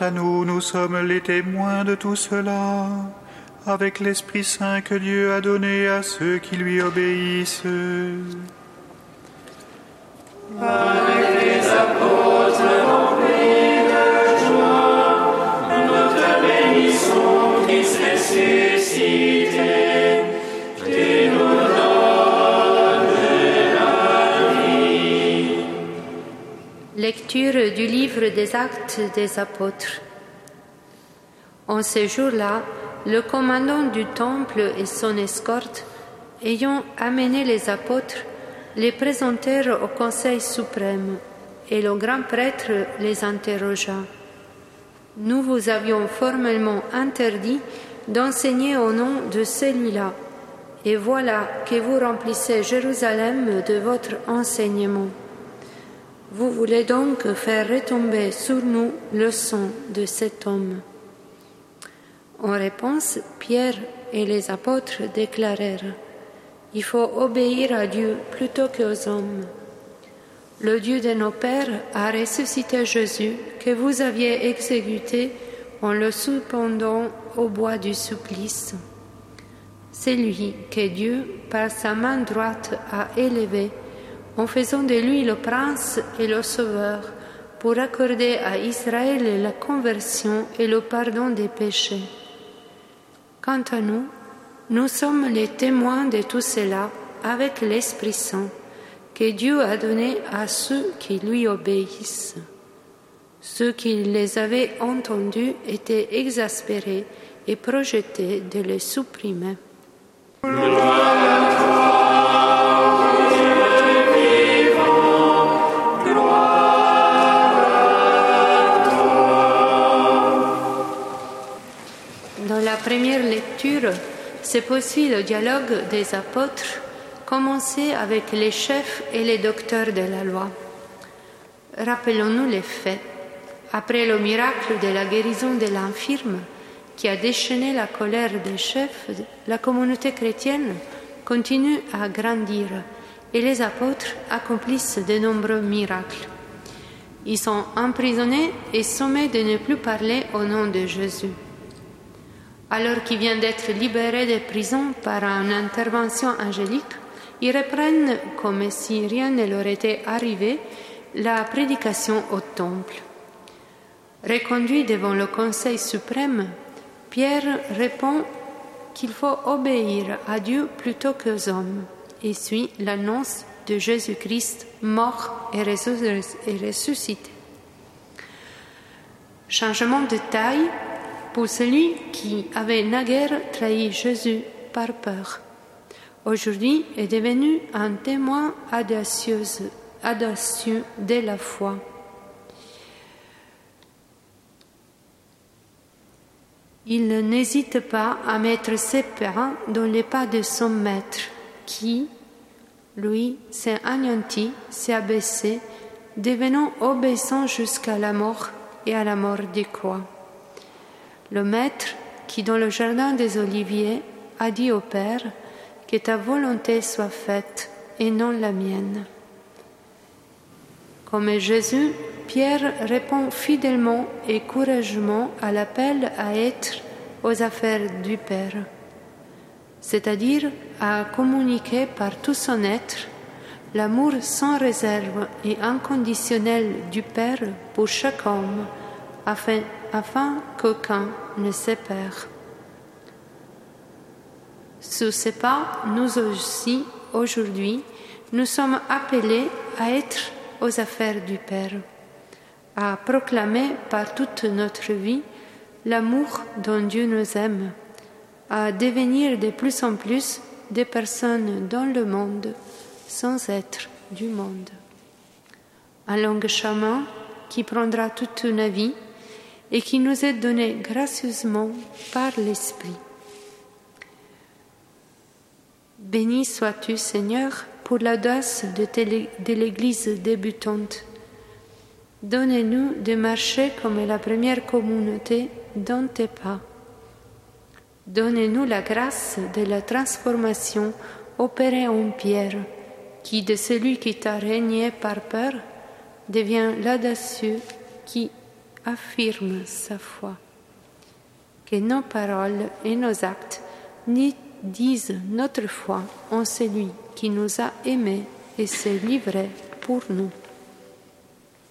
À nous, nous sommes les témoins de tout cela, avec l'Esprit Saint que Dieu a donné à ceux qui lui obéissent. Lecture du livre des actes des apôtres. En ce jour-là, le commandant du temple et son escorte, ayant amené les apôtres, les présentèrent au Conseil suprême et le grand prêtre les interrogea. Nous vous avions formellement interdit d'enseigner au nom de celui-là, et voilà que vous remplissez Jérusalem de votre enseignement. Vous voulez donc faire retomber sur nous le sang de cet homme. En réponse, Pierre et les apôtres déclarèrent Il faut obéir à Dieu plutôt qu'aux hommes. Le Dieu de nos pères a ressuscité Jésus que vous aviez exécuté en le suspendant au bois du supplice. C'est lui que Dieu, par sa main droite, a élevé en faisant de lui le prince et le sauveur pour accorder à Israël la conversion et le pardon des péchés. Quant à nous, nous sommes les témoins de tout cela avec l'Esprit Saint que Dieu a donné à ceux qui lui obéissent. Ceux qui les avaient entendus étaient exaspérés et projetés de les supprimer. Première lecture, se poursuit le dialogue des apôtres, commencé avec les chefs et les docteurs de la loi. Rappelons-nous les faits. Après le miracle de la guérison de l'infirme, qui a déchaîné la colère des chefs, la communauté chrétienne continue à grandir et les apôtres accomplissent de nombreux miracles. Ils sont emprisonnés et sommés de ne plus parler au nom de Jésus. Alors qu'il vient d'être libéré de prison par une intervention angélique, ils reprennent, comme si rien ne leur était arrivé, la prédication au temple. Reconduit devant le Conseil suprême, Pierre répond qu'il faut obéir à Dieu plutôt qu'aux hommes et suit l'annonce de Jésus-Christ mort et ressuscité. Changement de taille celui qui avait naguère trahi Jésus par peur. Aujourd'hui est devenu un témoin audacieux, audacieux de la foi. Il n'hésite pas à mettre ses pas dans les pas de son maître, qui, lui, s'est anéanti, s'est abaissé, devenant obéissant jusqu'à la mort et à la mort des croix. Le maître qui, dans le jardin des Oliviers, a dit au Père que ta volonté soit faite et non la mienne. Comme Jésus, Pierre répond fidèlement et courageusement à l'appel à être aux affaires du Père, c'est-à-dire à communiquer par tout son être l'amour sans réserve et inconditionnel du Père pour chaque homme, afin, afin qu'aucun ne sépare. Sous ces pas, nous aussi, aujourd'hui, nous sommes appelés à être aux affaires du Père, à proclamer par toute notre vie l'amour dont Dieu nous aime, à devenir de plus en plus des personnes dans le monde sans être du monde. Un long chemin qui prendra toute une vie et qui nous est donné gracieusement par l'Esprit. Béni sois-tu, Seigneur, pour l'audace de l'Église débutante. Donnez-nous de marcher comme la première communauté dans tes pas. Donnez-nous la grâce de la transformation opérée en pierre, qui de celui qui t'a régné par peur devient l'audacieux qui affirme sa foi. Que nos paroles et nos actes disent notre foi en celui qui nous a aimés et s'est livré pour nous.